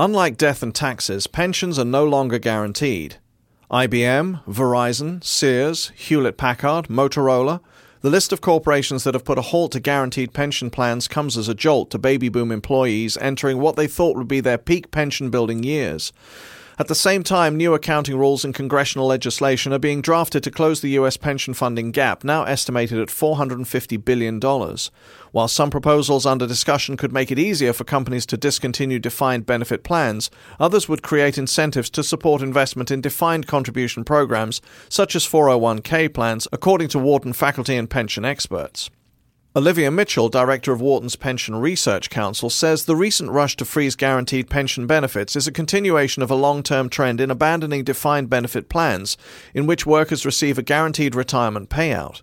Unlike death and taxes, pensions are no longer guaranteed. IBM, Verizon, Sears, Hewlett Packard, Motorola, the list of corporations that have put a halt to guaranteed pension plans comes as a jolt to baby boom employees entering what they thought would be their peak pension building years. At the same time, new accounting rules and congressional legislation are being drafted to close the U.S. pension funding gap, now estimated at $450 billion. While some proposals under discussion could make it easier for companies to discontinue defined benefit plans, others would create incentives to support investment in defined contribution programs, such as 401k plans, according to Wharton faculty and pension experts. Olivia Mitchell, director of Wharton's Pension Research Council, says the recent rush to freeze guaranteed pension benefits is a continuation of a long term trend in abandoning defined benefit plans in which workers receive a guaranteed retirement payout.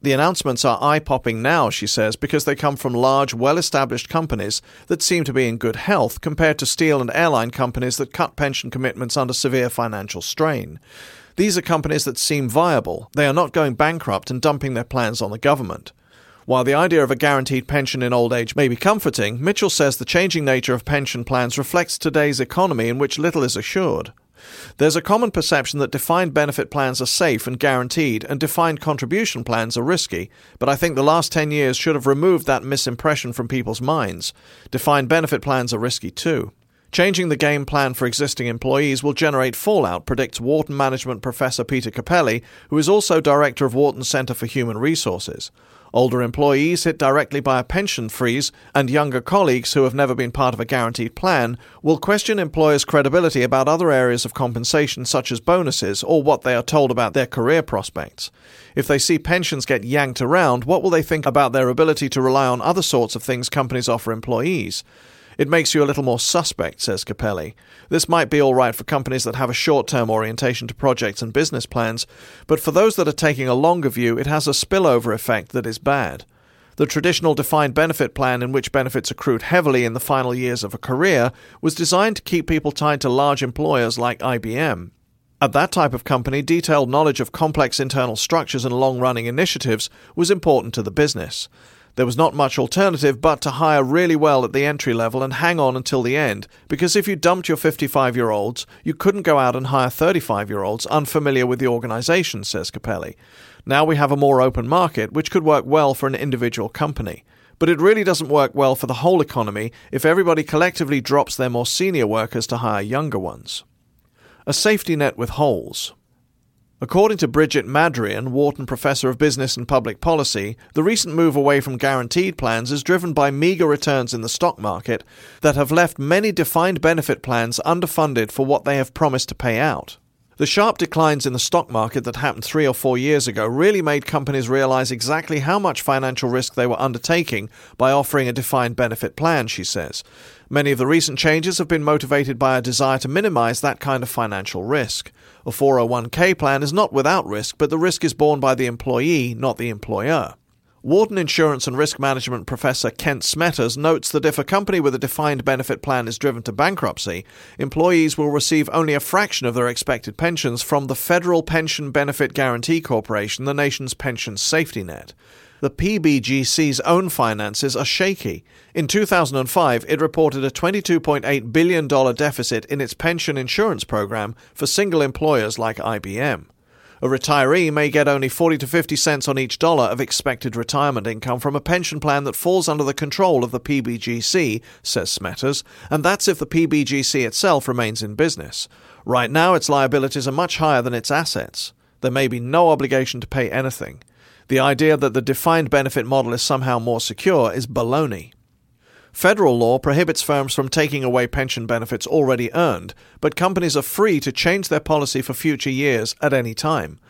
The announcements are eye popping now, she says, because they come from large, well established companies that seem to be in good health compared to steel and airline companies that cut pension commitments under severe financial strain. These are companies that seem viable. They are not going bankrupt and dumping their plans on the government. While the idea of a guaranteed pension in old age may be comforting, Mitchell says the changing nature of pension plans reflects today's economy in which little is assured. There's a common perception that defined benefit plans are safe and guaranteed, and defined contribution plans are risky, but I think the last 10 years should have removed that misimpression from people's minds. Defined benefit plans are risky too. Changing the game plan for existing employees will generate fallout, predicts Wharton Management Professor Peter Cappelli, who is also director of Wharton Center for Human Resources. Older employees hit directly by a pension freeze, and younger colleagues who have never been part of a guaranteed plan will question employers' credibility about other areas of compensation, such as bonuses, or what they are told about their career prospects. If they see pensions get yanked around, what will they think about their ability to rely on other sorts of things companies offer employees? It makes you a little more suspect, says Cappelli. This might be all right for companies that have a short term orientation to projects and business plans, but for those that are taking a longer view, it has a spillover effect that is bad. The traditional defined benefit plan, in which benefits accrued heavily in the final years of a career, was designed to keep people tied to large employers like IBM. At that type of company, detailed knowledge of complex internal structures and long running initiatives was important to the business. There was not much alternative but to hire really well at the entry level and hang on until the end, because if you dumped your 55 year olds, you couldn't go out and hire 35 year olds unfamiliar with the organization, says Cappelli. Now we have a more open market, which could work well for an individual company. But it really doesn't work well for the whole economy if everybody collectively drops their more senior workers to hire younger ones. A safety net with holes. According to Bridget Madrian, Wharton Professor of Business and Public Policy, the recent move away from guaranteed plans is driven by meager returns in the stock market that have left many defined benefit plans underfunded for what they have promised to pay out. The sharp declines in the stock market that happened three or four years ago really made companies realize exactly how much financial risk they were undertaking by offering a defined benefit plan, she says. Many of the recent changes have been motivated by a desire to minimize that kind of financial risk. A 401k plan is not without risk, but the risk is borne by the employee, not the employer. Wharton Insurance and Risk Management professor Kent Smetters notes that if a company with a defined benefit plan is driven to bankruptcy, employees will receive only a fraction of their expected pensions from the Federal Pension Benefit Guaranty Corporation, the nation's pension safety net the PBGC's own finances are shaky. In 2005, it reported a $22.8 billion deficit in its pension insurance program for single employers like IBM. A retiree may get only 40 to 50 cents on each dollar of expected retirement income from a pension plan that falls under the control of the PBGC, says Smetters, and that's if the PBGC itself remains in business. Right now, its liabilities are much higher than its assets. There may be no obligation to pay anything. The idea that the defined benefit model is somehow more secure is baloney. Federal law prohibits firms from taking away pension benefits already earned, but companies are free to change their policy for future years at any time.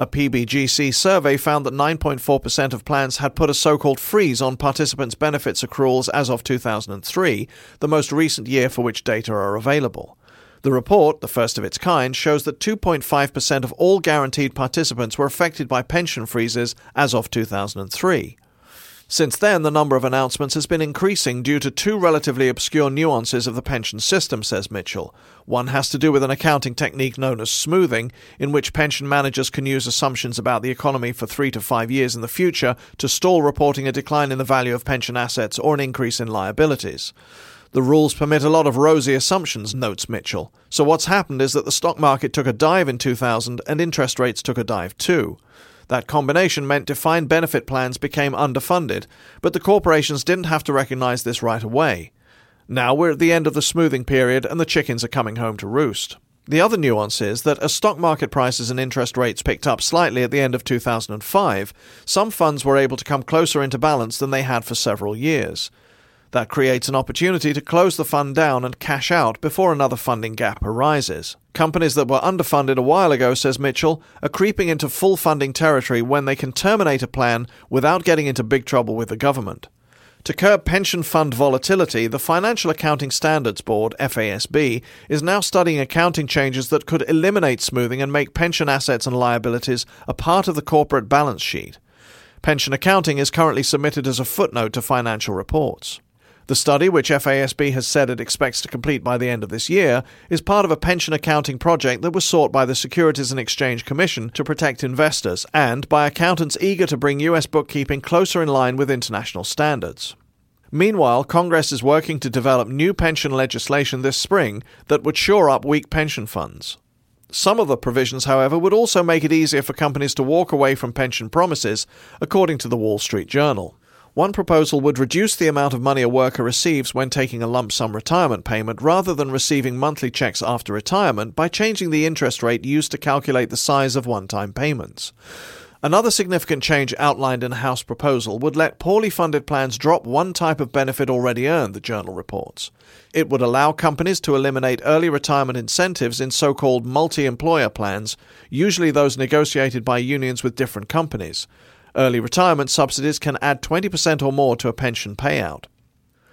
A PBGC survey found that 9.4% of plans had put a so called freeze on participants' benefits accruals as of 2003, the most recent year for which data are available. The report, the first of its kind, shows that 2.5% of all guaranteed participants were affected by pension freezes as of 2003. Since then, the number of announcements has been increasing due to two relatively obscure nuances of the pension system, says Mitchell. One has to do with an accounting technique known as smoothing, in which pension managers can use assumptions about the economy for three to five years in the future to stall reporting a decline in the value of pension assets or an increase in liabilities. The rules permit a lot of rosy assumptions, notes Mitchell. So what's happened is that the stock market took a dive in 2000 and interest rates took a dive too. That combination meant defined benefit plans became underfunded, but the corporations didn't have to recognize this right away. Now we're at the end of the smoothing period and the chickens are coming home to roost. The other nuance is that as stock market prices and interest rates picked up slightly at the end of 2005, some funds were able to come closer into balance than they had for several years. That creates an opportunity to close the fund down and cash out before another funding gap arises. Companies that were underfunded a while ago, says Mitchell, are creeping into full funding territory when they can terminate a plan without getting into big trouble with the government. To curb pension fund volatility, the Financial Accounting Standards Board, FASB, is now studying accounting changes that could eliminate smoothing and make pension assets and liabilities a part of the corporate balance sheet. Pension accounting is currently submitted as a footnote to financial reports. The study, which FASB has said it expects to complete by the end of this year, is part of a pension accounting project that was sought by the Securities and Exchange Commission to protect investors and by accountants eager to bring U.S. bookkeeping closer in line with international standards. Meanwhile, Congress is working to develop new pension legislation this spring that would shore up weak pension funds. Some of the provisions, however, would also make it easier for companies to walk away from pension promises, according to the Wall Street Journal. One proposal would reduce the amount of money a worker receives when taking a lump sum retirement payment rather than receiving monthly checks after retirement by changing the interest rate used to calculate the size of one time payments. Another significant change outlined in a House proposal would let poorly funded plans drop one type of benefit already earned, the journal reports. It would allow companies to eliminate early retirement incentives in so called multi employer plans, usually those negotiated by unions with different companies. Early retirement subsidies can add 20% or more to a pension payout.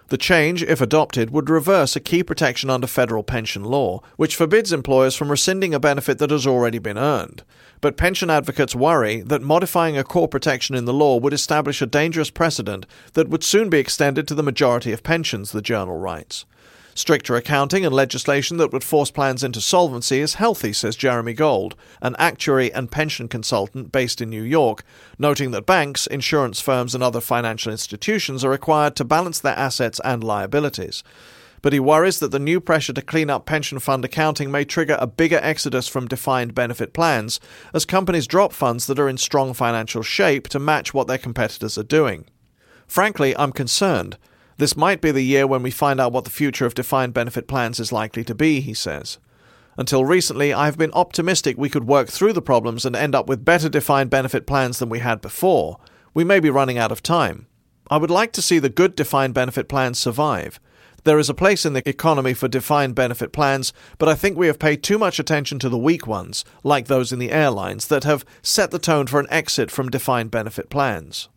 The change, if adopted, would reverse a key protection under federal pension law, which forbids employers from rescinding a benefit that has already been earned. But pension advocates worry that modifying a core protection in the law would establish a dangerous precedent that would soon be extended to the majority of pensions, the journal writes. Stricter accounting and legislation that would force plans into solvency is healthy, says Jeremy Gold, an actuary and pension consultant based in New York, noting that banks, insurance firms, and other financial institutions are required to balance their assets and liabilities. But he worries that the new pressure to clean up pension fund accounting may trigger a bigger exodus from defined benefit plans as companies drop funds that are in strong financial shape to match what their competitors are doing. Frankly, I'm concerned. This might be the year when we find out what the future of defined benefit plans is likely to be, he says. Until recently, I have been optimistic we could work through the problems and end up with better defined benefit plans than we had before. We may be running out of time. I would like to see the good defined benefit plans survive. There is a place in the economy for defined benefit plans, but I think we have paid too much attention to the weak ones, like those in the airlines, that have set the tone for an exit from defined benefit plans.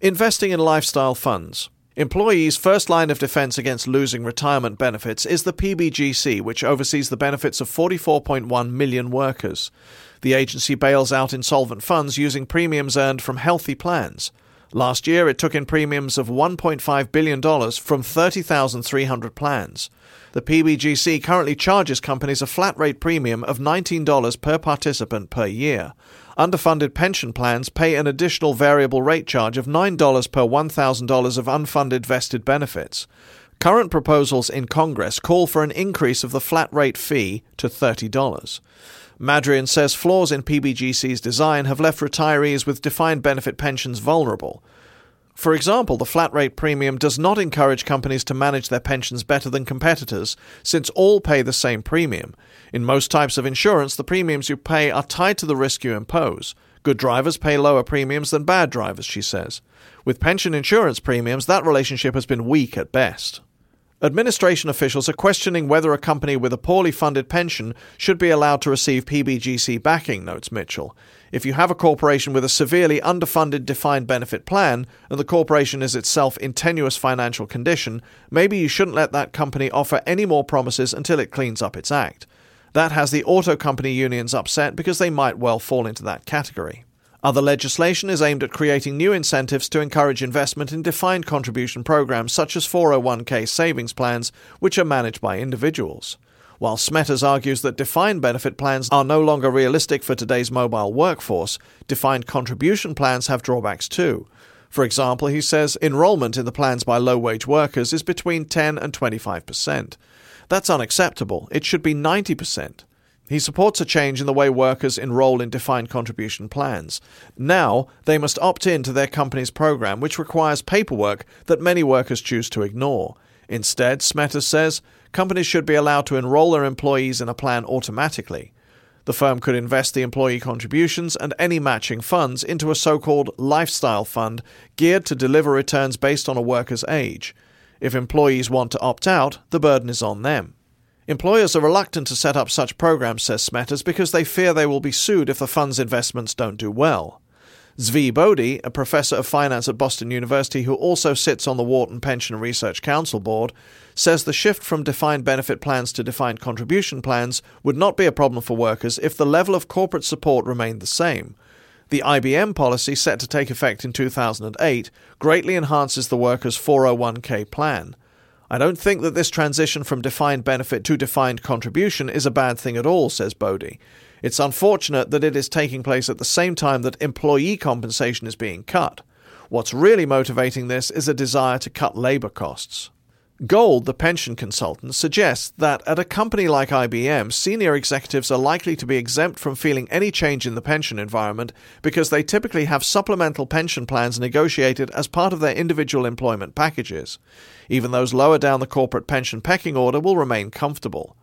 Investing in lifestyle funds. Employees' first line of defense against losing retirement benefits is the PBGC, which oversees the benefits of 44.1 million workers. The agency bails out insolvent funds using premiums earned from healthy plans. Last year, it took in premiums of $1.5 billion from 30,300 plans. The PBGC currently charges companies a flat rate premium of $19 per participant per year. Underfunded pension plans pay an additional variable rate charge of $9 per $1,000 of unfunded vested benefits. Current proposals in Congress call for an increase of the flat rate fee to $30. Madrian says flaws in PBGC's design have left retirees with defined benefit pensions vulnerable. For example, the flat rate premium does not encourage companies to manage their pensions better than competitors, since all pay the same premium. In most types of insurance, the premiums you pay are tied to the risk you impose. Good drivers pay lower premiums than bad drivers, she says. With pension insurance premiums, that relationship has been weak at best. Administration officials are questioning whether a company with a poorly funded pension should be allowed to receive PBGC backing, notes Mitchell. If you have a corporation with a severely underfunded defined benefit plan, and the corporation is itself in tenuous financial condition, maybe you shouldn't let that company offer any more promises until it cleans up its act. That has the auto company unions upset because they might well fall into that category. Other legislation is aimed at creating new incentives to encourage investment in defined contribution programs such as 401k savings plans, which are managed by individuals. While Smetters argues that defined benefit plans are no longer realistic for today's mobile workforce, defined contribution plans have drawbacks too. For example, he says enrollment in the plans by low wage workers is between 10 and 25%. That's unacceptable. It should be 90%. He supports a change in the way workers enroll in defined contribution plans. Now, they must opt in to their company's program, which requires paperwork that many workers choose to ignore. Instead, Smetters says companies should be allowed to enroll their employees in a plan automatically. The firm could invest the employee contributions and any matching funds into a so called lifestyle fund geared to deliver returns based on a worker's age. If employees want to opt out, the burden is on them. Employers are reluctant to set up such programs, says Smetters, because they fear they will be sued if the fund's investments don't do well. Zvi Bodie, a professor of finance at Boston University who also sits on the Wharton Pension Research Council board, says the shift from defined benefit plans to defined contribution plans would not be a problem for workers if the level of corporate support remained the same. The IBM policy, set to take effect in 2008, greatly enhances the workers' 401k plan. I don't think that this transition from defined benefit to defined contribution is a bad thing at all, says Bodie. It's unfortunate that it is taking place at the same time that employee compensation is being cut. What's really motivating this is a desire to cut labor costs. Gold, the pension consultant, suggests that at a company like IBM, senior executives are likely to be exempt from feeling any change in the pension environment because they typically have supplemental pension plans negotiated as part of their individual employment packages. Even those lower down the corporate pension pecking order will remain comfortable.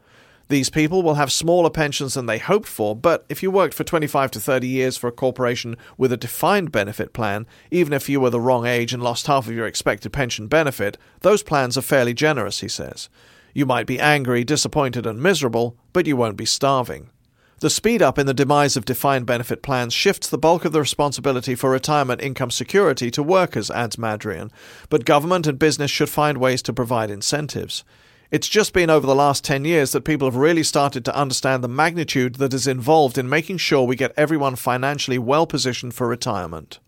These people will have smaller pensions than they hoped for, but if you worked for 25 to 30 years for a corporation with a defined benefit plan, even if you were the wrong age and lost half of your expected pension benefit, those plans are fairly generous, he says. You might be angry, disappointed, and miserable, but you won't be starving. The speed up in the demise of defined benefit plans shifts the bulk of the responsibility for retirement income security to workers, adds Madrian, but government and business should find ways to provide incentives. It's just been over the last 10 years that people have really started to understand the magnitude that is involved in making sure we get everyone financially well positioned for retirement.